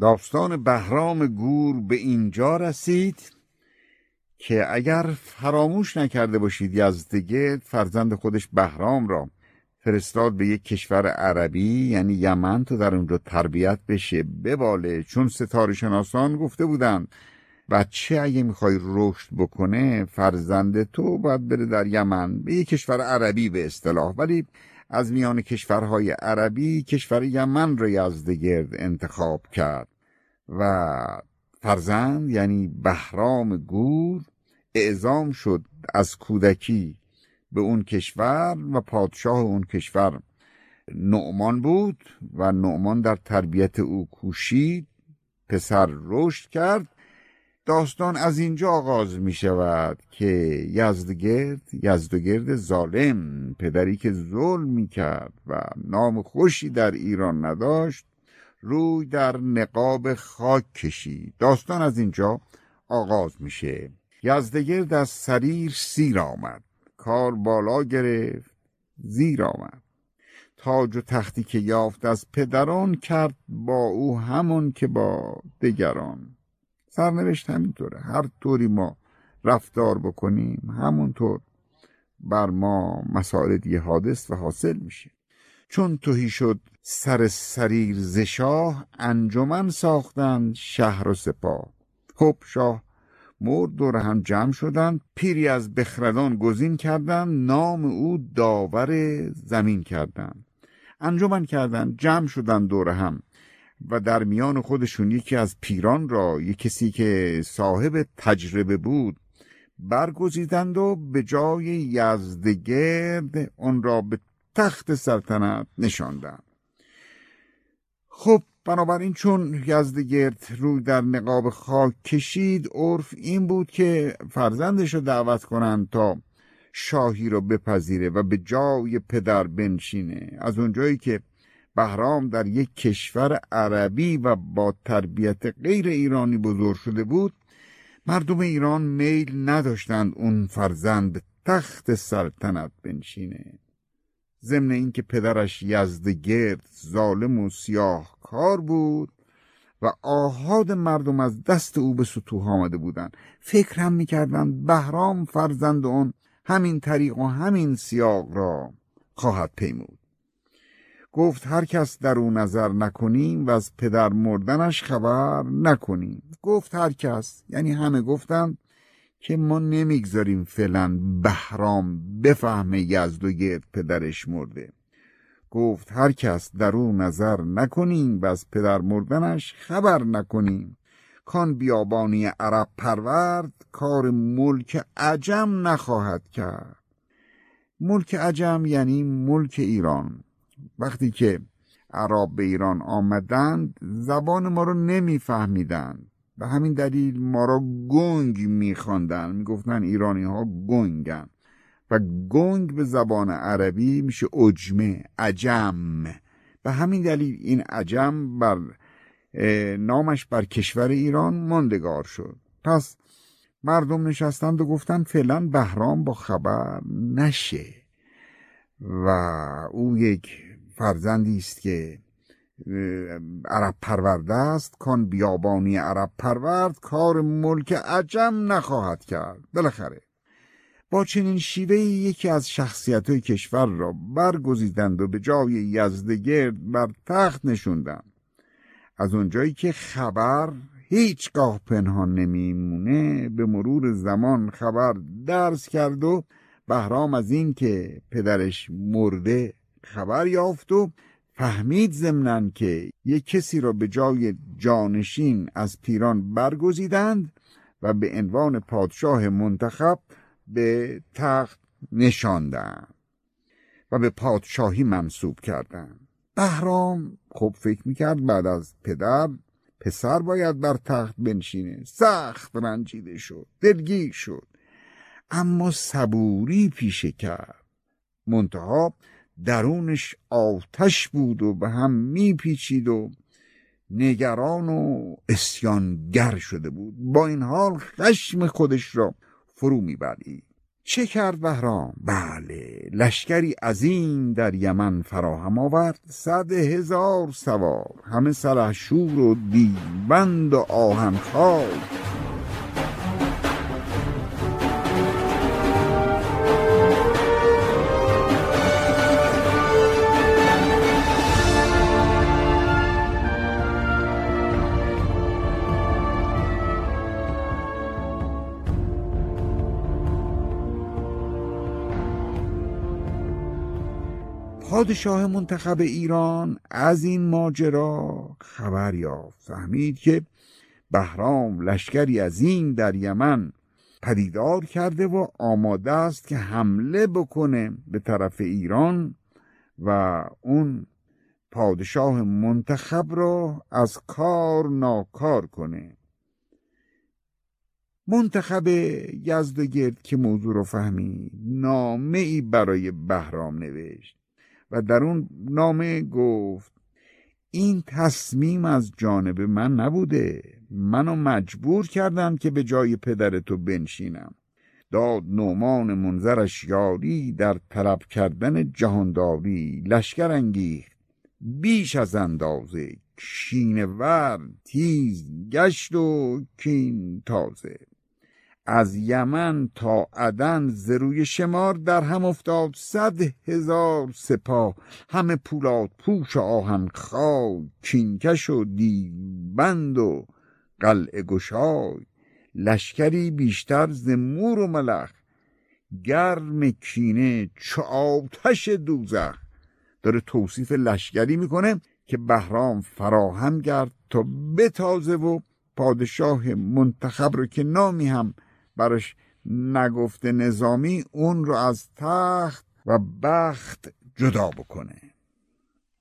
داستان بهرام گور به اینجا رسید که اگر فراموش نکرده باشید یزدگرد فرزند خودش بهرام را فرستاد به یک کشور عربی یعنی یمن تا در اونجا تربیت بشه. بباله چون ستاره شناسان گفته بودند بچه اگه می‌خوای رشد بکنه فرزند تو باید بره در یمن به یک کشور عربی به اصطلاح. ولی از میان کشورهای عربی کشور یمن را یزدگرد انتخاب کرد و فرزند یعنی بهرام گور اعزام شد از کودکی به اون کشور و پادشاه اون کشور. نعمان بود و نعمان در تربیت او کوشید پسر رشد کرد داستان از اینجا آغاز می شود که یزدگرد یزدگرد ظالم پدری که ظلم می کرد و نام خوشی در ایران نداشت روی در نقاب خاک کشید. داستان از اینجا آغاز میشه. یزدگرد از سریر سیر آمد. کار بالا گرفت زیر آمد. تاج و تختی که یافت از پدران کرد با او همون که با دگران سرنوشت همینطوره. هر طوری ما رفتار بکنیم همونطور بر ما مسائل دیگه حادث و حاصل میشه. چون توهی شد سر سریر ز شاه انجمن ساختند شهر و سپاه. خب شاه مرد دور هم جمع شدند پیری از بخردان گزین کردند نام او داور زمین کردند. انجمن کردند جمع شدند دور هم و در میان خودشون یکی از پیران را یک کسی که صاحب تجربه بود برگزیدند و به جای یزدگرد اون را به تخت سلطنت نشاندند. خب بنابراین چون یزدگرد روی در نقاب خاک کشید عرف این بود که فرزندش رو دعوت کنند تا شاهی رو بپذیره و به جای پدر بنشینه. از اونجایی که بهرام در یک کشور عربی و با تربیت غیر ایرانی بزرگ شده بود مردم ایران میل نداشتند اون فرزند به تخت سلطنت بنشینه. ضمن اینکه پدرش یزدگرد ظالم و سیاه کار بود و آهاد مردم از دست او به سطوح آمده بودند. فکر هم می‌کردند بهرام فرزند اون همین طریق و همین سیاق را خواهد پیمود. گفت هر کس در او نظر نکنیم و از پدر مردنش خبر نکنیم. گفت هر کس یعنی همه گفتند که ما نمی‌گذاریم فعلا بهرام بفهمه یزد و گرد پدرش مرده. گفت هر کس در او نظر نکنیم و از پدر مردنش خبر نکنیم. کان بیابانی عرب پرورد کار ملک عجم نخواهد کرد. ملک عجم یعنی ملک ایران. وقتی که عرب به ایران آمدند زبان ما رو نمیفهمیدند به همین دلیل ما را گنگ میخواندن می‌گفتن ایرانی ها گنگن و گنگ به زبان عربی میشه اجمه عجم. به همین دلیل این عجم بر نامش بر کشور ایران ماندگار شد. پس مردم نشستند و گفتن فعلا بهرام با خبر نشه و او یک فرزندی است که عرب پرورده است. کان بیابانی عرب پرورد کار ملک عجم نخواهد کرد. بالاخره با چنین شیوه یکی از شخصیت های کشور را برگزیدند و به جای یزدگرد بر تخت نشوندند. از اونجایی که خبر هیچگاه پنهان نمیمونه به مرور زمان خبر درس کرد و بهرام از این که پدرش مرده خبر یافت و فهمید ضمناً که یک کسی را به جای جانشین از پیران برگزیدند و به عنوان پادشاه منتخب به تخت نشاندن و به پادشاهی منصوب کردن بهرام خب فکر می‌کرد بعد از پدر پسر باید بر تخت بنشینه. سخت رنجیده شد دلگیر شد. اما صبوری پیشه کرد. منتها درونش آتش بود و به هم میپیچید و نگران و اسیانگر شده بود. با این حال خشم خودش را فرو می‌برید. چه کرد بهرام؟ بله لشکری عظیم در یمن فراهم آورد. صد هزار سوار همه سلحشور و دیوبند و آهنخوار. پادشاه منتخب ایران از این ماجرا خبر یافت. فهمید که بهرام لشکری از این در یمن پدیدار کرده و آماده است که حمله بکنه به طرف ایران و اون پادشاه منتخب را از کار ناکار کنه. منتخب یزدگرد که موضوع رو فهمید نامه ای برای بهرام نوشت. و در اون نامه گفت این تصمیم از جانب من نبوده. منو مجبور کردن که به جای پدر تو بنشینم. داد نومان منظرش یاری در طلب کردن جهانداری لشکر انگیخت. بیش از اندازه کینور تیز گشت و کین تازه. از یمن تا عدن زروی شمار در هم افتاد صد هزار سپاه. همه پولاد پوش و آهن خای کینکش و دیبند و قلع گشای. لشکری بیشتر ز مور و ملخ. گرم کینه چو آتش دوزخ. داره توصیف لشکری می‌کنه که بهرام فراهم کرد تا بتازه و پادشاه منتخب رو که نامی هم براش نگفته نظامی اون رو از تخت و بخت جدا بکنه.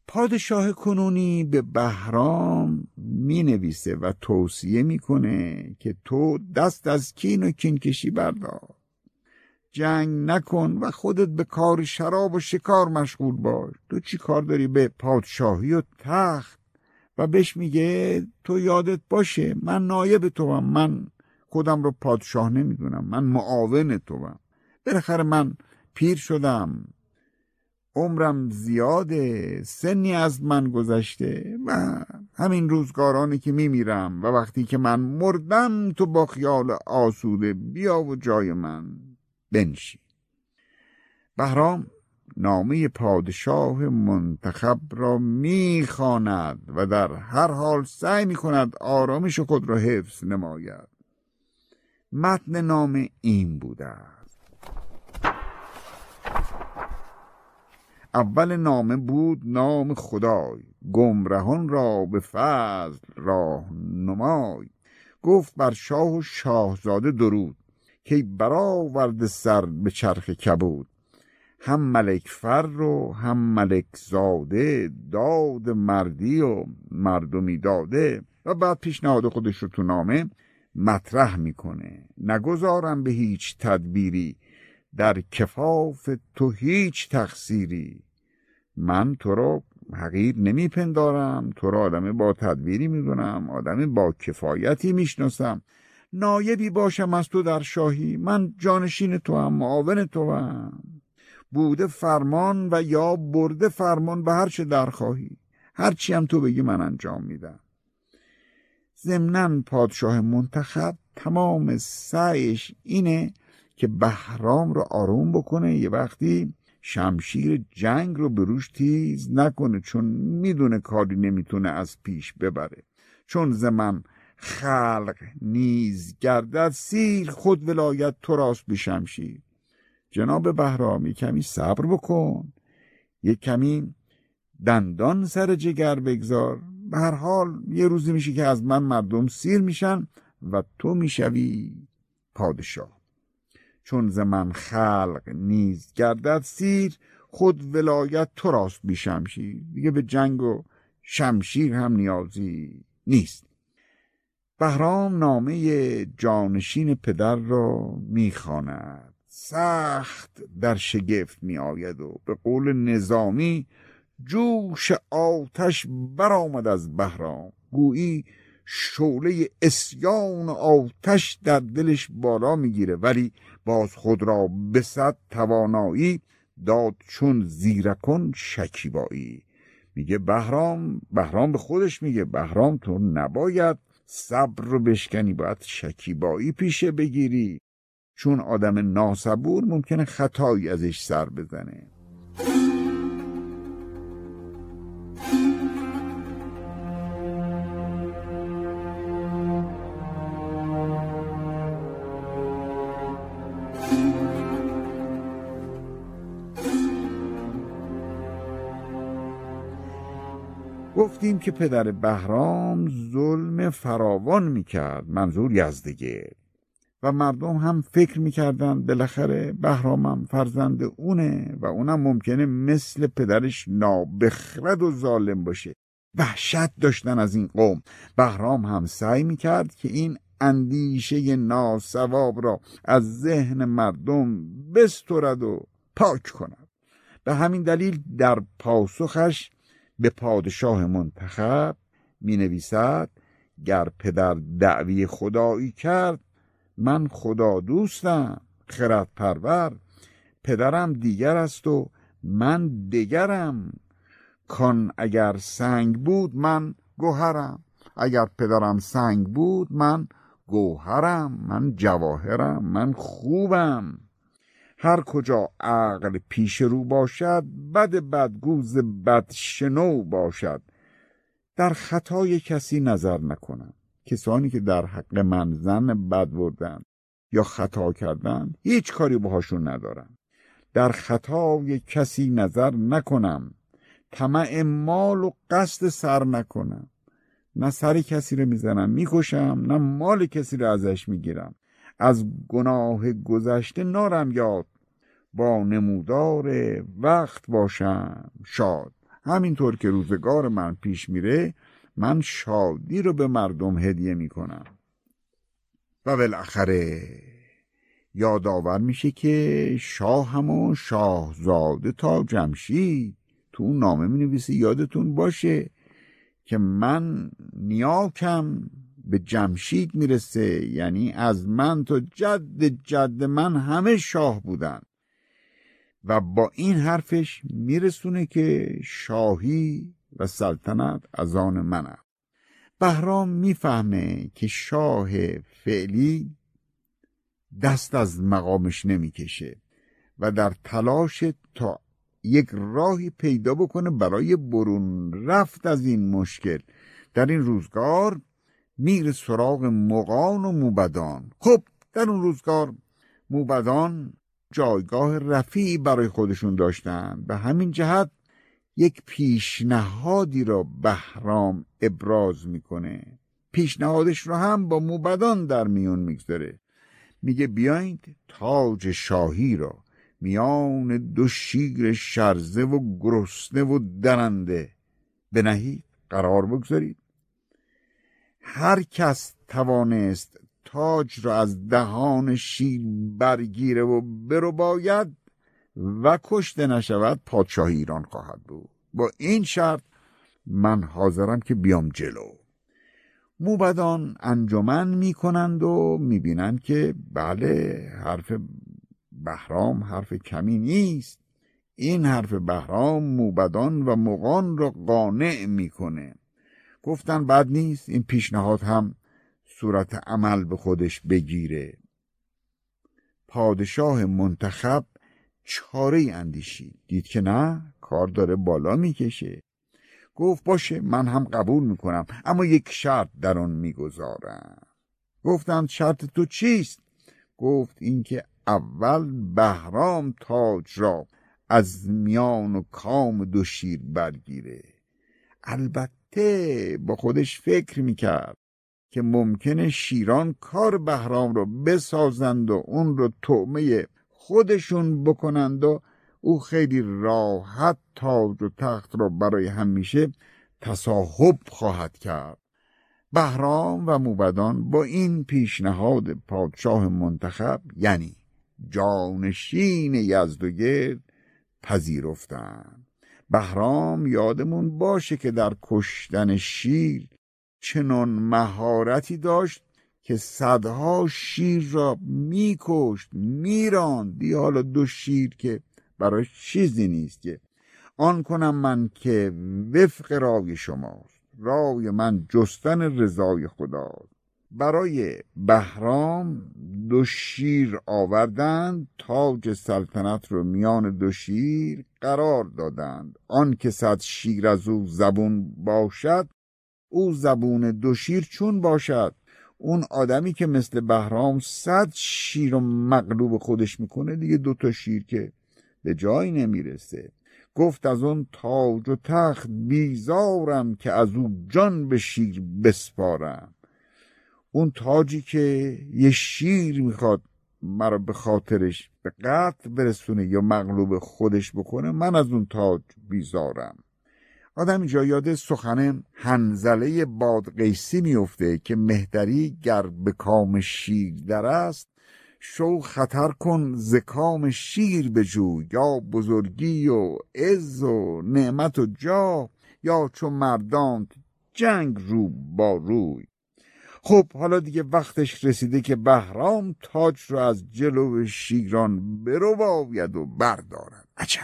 پادشاه کنونی به بهرام می نویسه و توصیه می‌کنه که تو دست از کین و کینکشی بردار. جنگ نکن و خودت به کار شراب و شکار مشغول باش. تو چی کار داری به پادشاهی و تخت؟ و بهش میگه تو یادت باشه من نایب تو هم من خودم رو پادشاه نمی‌دونم. من معاون توم بالاخره من پیر شدم. عمرم زیاده. سنی از من گذشته و همین روزگارانی که میمیرم و وقتی که من مردم تو با خیال آسوده بیا و جای من بنشی بهرام نامه پادشاه منتخب را می‌خواند و در هر حال سعی می‌کند آرامش خود را حفظ نماید. متن نام این بوده اول نامه بود نام خدای. گمرهان را به فضل راه نمای. گفت بر شاه و شاهزاده درود که برآورد سر به چرخ کبود. هم ملک فر و هم ملک زاده داد مردی و مردمی داده و بعد پیشنهاد خودش رو تو نامه مطرح می‌کنه. نگذارم به هیچ تدبیری. در کفاف تو هیچ تقصیری. من تو را حقیر نمیپندارم. تو را آدم با تدبیری می‌دونم. آدم با کفایتی می‌شناسم. نایبی باشم از تو در شاهی. من جانشین تو هم معاون تو هم. بوده فرمان و یا برده فرمان به هر چه در خواهی هرچی هم تو بگی من انجام میدم. ضمنا پادشاه منتخب تمام سعیش اینه که بهرام رو آروم بکنه. یه وقتی شمشیر جنگ رو به روش تیز نکنه چون می‌دونه کاری نمی‌تونه از پیش ببره. چون زمن خلق نیز گردد سیر خود ولایت تو راست به شمشیر. جناب بهرام کمی صبر بکن. یه کمی دندان سر جگر بگذار. به هر حال یه روزی میشه که از من مردم سیر میشن و تو می‌شوی پادشاه. چون ز من خلق نیز گردد سیر خود ولایت تو راست بی شمشیر. دیگه به جنگ و شمشیر هم نیازی نیست. بهرام نامه جانشین پدر را می‌خواند. سخت در شگفت می آید و به قول نظامی جوش آتش برآمد از بهرام. گویی شعله اسیان آتش در دلش بالا می‌گیره ولی باز خود را به صد توانایی داد چون زیرکن شکیبایی. میگه بهرام بهرام به خودش میگه بهرام تو نباید صبر رو بشکنی باید شکیبایی پیشه بگیری. چون آدم ناسبور ممکنه خطایی ازش سر بزنه. گفتیم که پدر بهرام ظلم فراوان می‌کرد منظور یزدگرد و مردم هم فکر می‌کردن بالاخره بهرامم فرزند اونه و اونم ممکنه مثل پدرش نابخرد و ظالم باشه. وحشت داشتن از این قوم. بهرام هم سعی می‌کرد که این اندیشه ناسواب را از ذهن مردم بسترد و پاک کند. به همین دلیل در پاسخش به پادشاه منتخب می نویسد گر پدر دعوی خدایی کرد من خدا دوستم خرد پرور پدرم دیگر است و من دگرم. کان اگر سنگ بود من گوهرم. اگر پدرم سنگ بود من گوهرم. من جواهرم من خوبم. هر کجا عقل پیش رو باشد بد بدگوز بد شنو باشد. در خطای کسی نظر نکنم. کسانی که در حق من زن بد بردن یا خطا کردن هیچ کاری باهاشون ندارم. در خطای کسی نظر نکنم. طمع مال و قصد سر نکنم. نه سر کسی رو می‌زنم می‌کشم نه مال کسی رو ازش می‌گیرم. از گناه گذشته نارم یاد. با نمودار وقت باشم شاد. همینطور که روزگار من پیش میره من شادی رو به مردم هدیه می‌کنم. و بالاخره یادآور میشه که شاه هم و شاهزاده تا جمشید تو اون نامه می نویسی یادتون باشه که من نیاکم به جمشید می‌رسه یعنی از من تا جد جد من همه شاه بودن. و با این حرفش میرسونه که شاهی و سلطنت از آن منه بهرام می‌فهمه که شاه فعلی دست از مقامش نمی‌کشه و در تلاش تا یک راهی پیدا بکنه برای برون رفت از این مشکل. در این روزگار میره سراغ مقان و موبدان. خب در اون روزگار موبدان جایگاه رفیعی برای خودشون داشتن. به همین جهت یک پیشنهادی را بهرام ابراز می‌کنه. پیشنهادش رو هم با موبدان در میون می‌گذاره. میگه بیایید تاج شاهی را میان دو شیر شرزه و گرسنه و درنده بنهید قرار بگذارید. هر کس توانست تاج را از دهان شیر برگیره و برو باید و کشته نشود پادشاه ایران خواهد بود. با این شرط من حاضرم که بیام جلو. موبدان انجمن می‌کنند و می‌بینند که بله حرف بهرام حرف کمی نیست. این حرف بهرام موبدان و مغان را قانع می‌کنه. گفتن بد نیست این پیشنهاد هم صورت عمل به خودش بگیره. پادشاه منتخب چاره اندیشید. دید که نه کار داره بالا می‌کشه. گفت باشه من هم قبول می‌کنم اما یک شرط در آن می‌گذارم. گفتند شرط تو چیست؟ گفت اینکه اول بهرام تاج را از میان و کام دو شیر برگیره. البته با خودش فکر می‌کرد که ممکنه شیران کار بهرام رو بسازند و اون رو طعمه خودشون بکنند و او خیلی راحت تاج و تخت را برای همیشه تصاحب خواهد کرد. بهرام و موبدان با این پیشنهاد پادشاه منتخب یعنی جانشین یزدگرد پذیرفتند. بهرام یادمون باشه که در کشتن شیر چنان مهارتی داشت که صدها شیر را میکشت میراند. دی حالا دو شیر که برای چیزی نیست که. آن کنم من که وفق رای شماست. رای من جستن رضای خداست. برای بهرام دو شیر آوردند تاج سلطنت رو میان دو شیر قرار دادند. آن که صد شیر از او زبون باشد او زبون دو شیر چون باشد. اون آدمی که مثل بهرام صد شیر و مغلوب خودش می‌کنه دیگه دوتا شیر که به جایی نمی‌رسه. گفت از اون تاج و تخت بیزارم که از او جان به شیر بسپارم. اون تاجی که یه شیر می‌خواد مرا به خاطرش به قتل برسونه یا مغلوب خودش بکنه من از اون تاج بیزارم. آدم اینجا یاد سخن هنزله بادقیسی میفته که مهدری گر به کام شیر در است شو خطر کن زکام شیر بجو یا بزرگی و عز و نعمت و جا یا چو مردان جنگ رو با روی. خب حالا دیگه وقتش رسیده که بهرام تاج رو از جلو شیران برو باید و بردارد. عجب.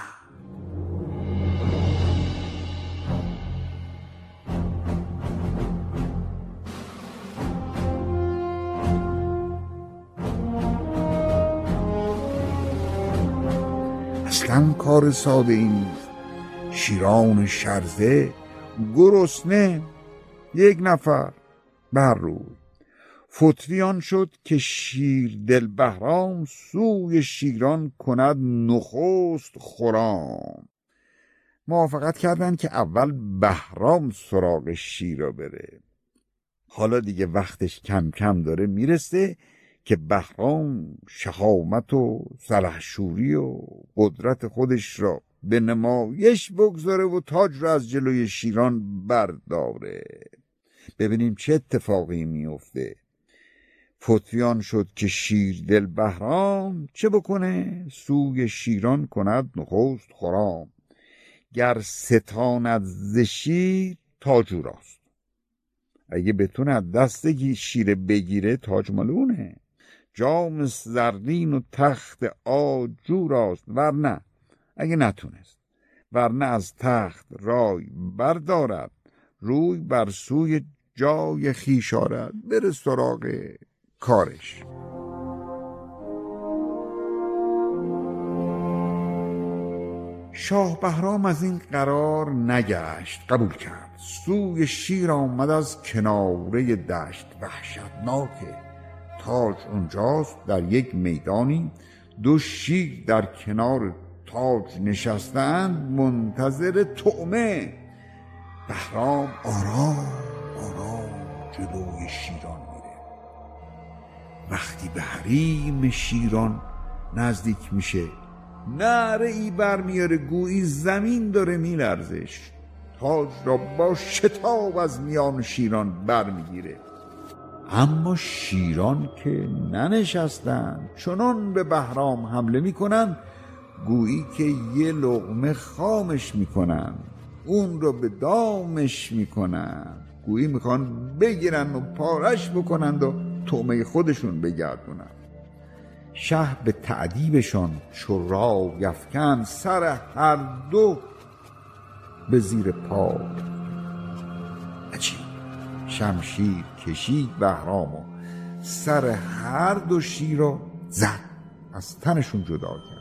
اصلا کار ساده ای نیست. شیران شرزه گرسنه. یک نفر. بر روی. فتویان شد که شیر دل بهرام سوی شیران کند نخست خورام موافقت کردند که اول بهرام سراغ شیر بره. حالا دیگه وقتش کم کم داره می‌رسه که بهرام شهامت و سلحشوری و قدرت خودش را به نمایش بگذاره و تاج را از جلوی شیران برداره. ببینیم چه اتفاقی میفته فتیان شد که شیر دل بهرام. چه بکنه؟ سوی شیران کند نخست خرام. گر ستاند ز شیر تاجو راست. اگه بتونه دست شیر بگیره تاج مالونه جام زرین و تخت آجو راست. ورنه اگه نتونست. ورنه از تخت رای بردارد. روی بر سوی جای خیش آرد بره سراغ کارش. شاه بهرام از این قرار نگشت قبول کرد. سوی شیر آمد از کناره دشت وحشتناکه تاج اونجاست در یک میدانی. دو شیر در کنار تاج نشستند منتظر طعمه. بهرام آرام آرام جلوی شیران میره. وقتی به حریم شیران نزدیک میشه نره ای برمیاره گویی زمین داره میلرزش. تاج را با شتاب از میان شیران برمیگیره. اما شیران که ننشستند چنان به بهرام حمله می‌کنند گویی که یه لغمه خامش می‌کنن. اون رو به دامش می‌کنن. گویی می‌خوان بگیرن و پارش بکنند و تومه خودشون بگردونن. شه به تعدیبشان چو را یفکن سر هر دو به زیر پا. عجیب. شمشیر کشید بهرام و سر هر دو شیر رو زد. از تنشون جدا کرد.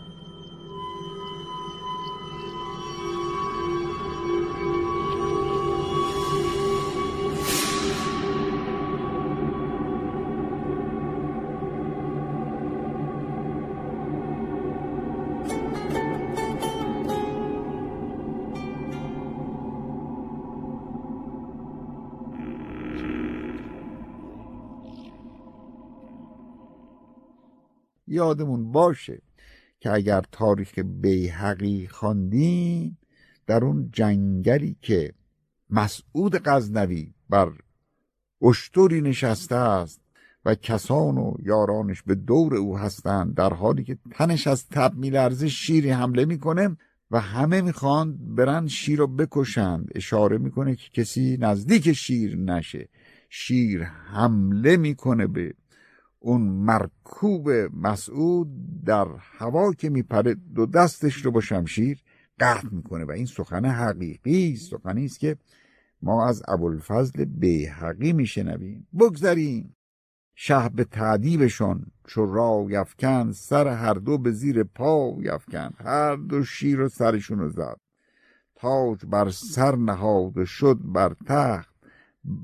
یادمون باشه که اگر تاریخ بیحقی خواندیم در اون جنگلی که مسعود غزنوی بر اشتری نشسته است و کسان و یارانش به دور او هستند در حالی که تنش از تب میلرزه شیری حمله می‌کنه و همه می‌خواند برن شیر رو بکشند. اشاره می‌کنه که کسی نزدیک شیر نشه. شیر حمله می‌کنه به اون مرکوب مسعود در هوا که میپره دو دستش رو با شمشیر قطع می‌کنه و این سخن حقیقی سخنی است که ما از ابوالفضل بیحقی میشنویم. بگذریم. شه به تعدیبشان چو را یفکن سر هر دو به زیر پا یفکن هر دو شیر و سرشون رو زد. تاج بر سر نهاد و شد بر تخت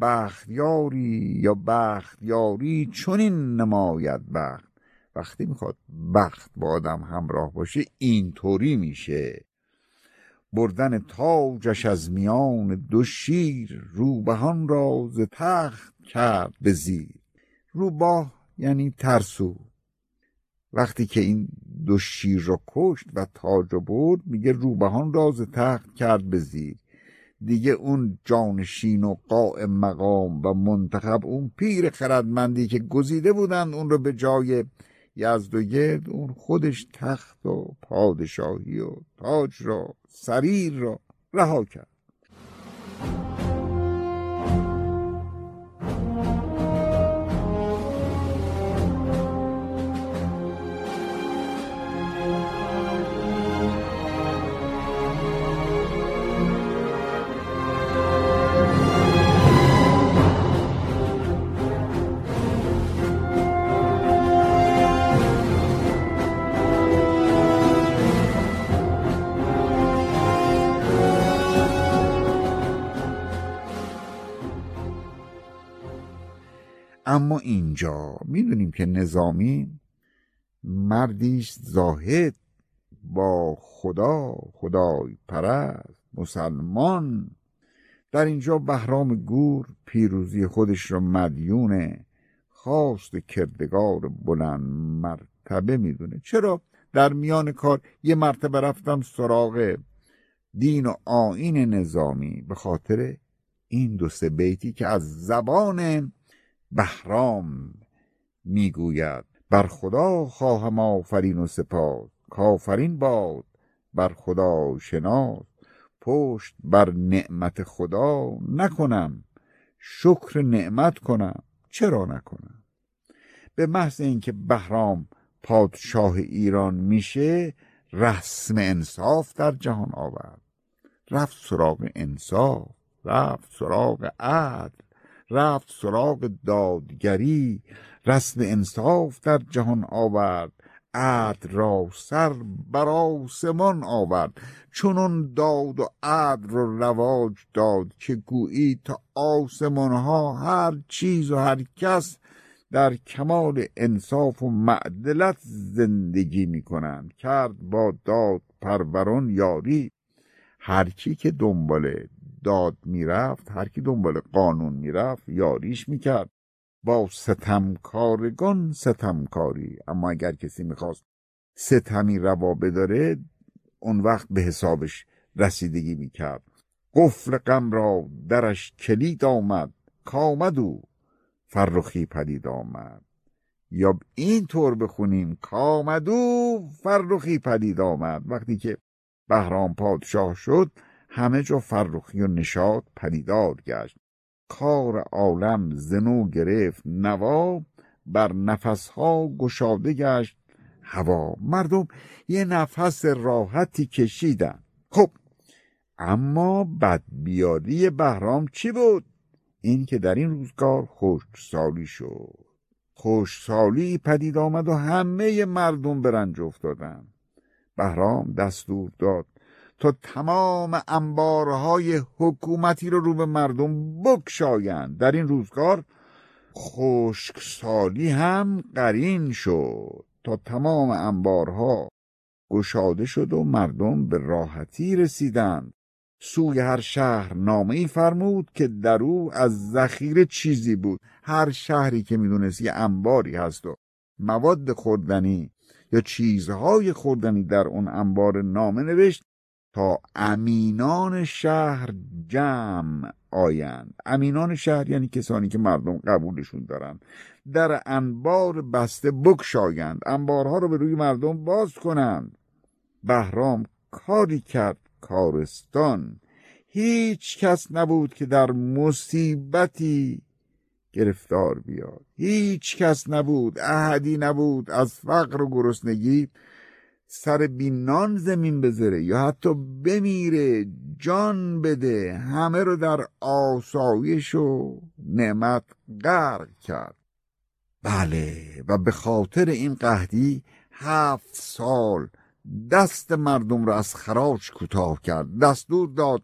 بختیاری یا بختیاری چنین نماید بخت. وقتی می‌خواد بخت با آدم همراه باشه اینطوری میشه. بردن تاجش از میان دو شیر روبهان را ز تخت کرد به زیر. روباه یعنی ترسو. وقتی که این دو شیر را کشت و تاج را برد میگه روبهان را ز تخت کرد به زیر. دیگه اون جانشین و قائم مقام و منتخب اون پیر خردمندی که گزیده بودن اون رو به جای یزد و گرد اون خودش تخت و پادشاهی و تاج را سریر را رها کرد. اما اینجا می‌دونیم که نظامی مردیش زاهد با خدا خدای پرست مسلمان. در اینجا بهرام گور پیروزی خودش را مدیون خواست کردگار بلند مرتبه می‌دونه. چرا؟ در میان کار یه مرتبه رفتم سراغ دین و آین نظامی به خاطر این دو سه بیتی که از زبان بهرام می‌گوید بر خدا خواهم آفرین و سپاس. کافرین باد بر خدا شناس. پشت بر نعمت خدا نکنم شکر نعمت کنم. چرا نکنم؟ به محض اینکه بهرام پادشاه ایران میشه رسم انصاف در جهان آورد. رفت سراغ انصاف رفت سراغ عدل. رفت سراغ دادگری رسم انصاف در جهان آورد عدل را سر بر آسمان آورد. چنون داد و عدل رو رواج داد که گویی تا آسمان ها هر چیز و هر کس در کمال انصاف و معدلت زندگی می کنند کرد با داد پروران یاری هر کی که دنبال داد می‌رفت هر کی دنبال قانون می‌رفت یاریش می‌کرد. با ستمکارگان ستمکاری. اما اگر کسی می‌خواست ستمی روا بداره اون وقت به حسابش رسیدگی می‌کرد. قفل غم را درش کلید آمد کامد او. فرخی پدید آمد. یا این طور بخونیم کامدو فرخی پدید آمد. وقتی که بهرام پادشاه شد همه جا فرخی و نشاد پدیدار گشت. کار عالم زنو گرفت نوا بر نفسها گشاده گشت. هوا مردم یه نفس راحتی کشیدن. خب اما بدبیاری بهرام چی بود؟ این که در این روزگار سالی شد. سالی پدید آمد و همه مردم برنج افتادن. بهرام دستور داد تا تمام انبارهای حکومتی رو رو به مردم بکشایند. در این روزگار خشکسالی هم قرین شد. تا تمام انبارها گشاده شد و مردم به راحتی رسیدند. سوی هر شهر نامه ای فرمود که در او از ذخیره چیزی بود. هر شهری که می‌دونست یه انباری هست و مواد خوردنی یا چیزهای خوردنی در اون انبار نامه نوشت تا امینان شهر جمع آیند. امینان شهر یعنی کسانی که مردم قبولشون دارن. در انبار بسته بکشایند انبارها رو به روی مردم باز کنند. بهرام کاری کرد کارستان. هیچ کس نبود که در مصیبتی گرفتار بیاد. هیچ کس نبود احدی نبود از فقر و گرسنگی سر بینان زمین بذاره یا حتی بمیره جان بده همه رو در آسایش و نعمت غرق کرد. بله و به خاطر این قهدی هفت سال دست مردم را از خراج کوتاه کرد. دستور داد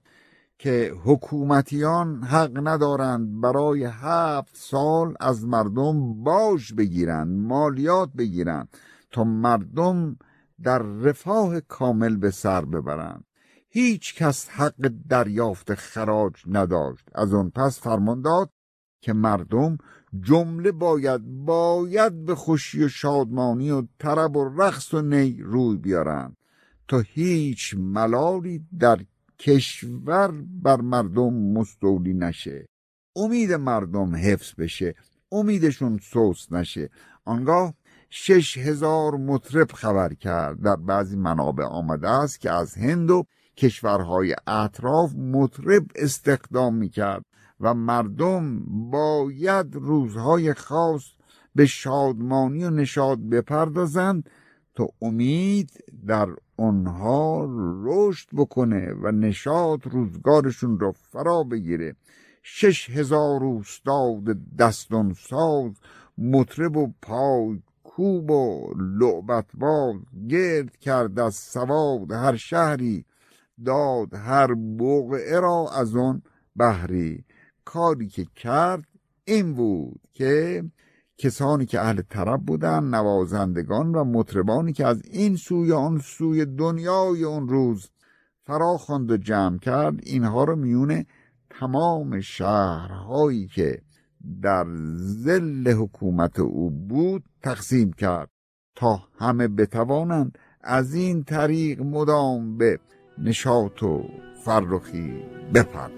که حکومتیان حق ندارند برای هفت سال از مردم باج بگیرند مالیات بگیرند تا مردم در رفاه کامل به سر ببرند. هیچ کس حق دریافت خراج نداشت. از آن پس فرمان داد که مردم جمله باید باید به خوشی و شادمانی و طرب و رقص و نی روی بیارند تا هیچ ملالی در کشور بر مردم مستولی نشه. امید مردم حفظ بشه. امیدشون سوس نشه. آنگاه شش هزار مطرب خبر کرد در بعضی منابع آمده است که از هند و کشورهای اطراف مطرب استخدام می‌کرد و مردم باید روزهای خاص به شادمانی و نشاد بپردازند تا امید در آنها رشد بکنه و نشاد روزگارشون را فرا بگیره. شش هزار استاد دستان ساز مطرب و پای کوب و لعبت گرد کرد از سواد هر شهری داد هر بوقعه را از آن بهری کاری که کرد این بود که کسانی که اهل طرب بودن نوازندگان و مطربانی که از این سوی آن سوی دنیای اون روز فرا خواند و جمع کرد اینها رو میون تمام شهرهایی که در زل حکومت او بود تقسیم کرد تا همه بتوانند از این طریق مدام به نشاط و فرخی بپرد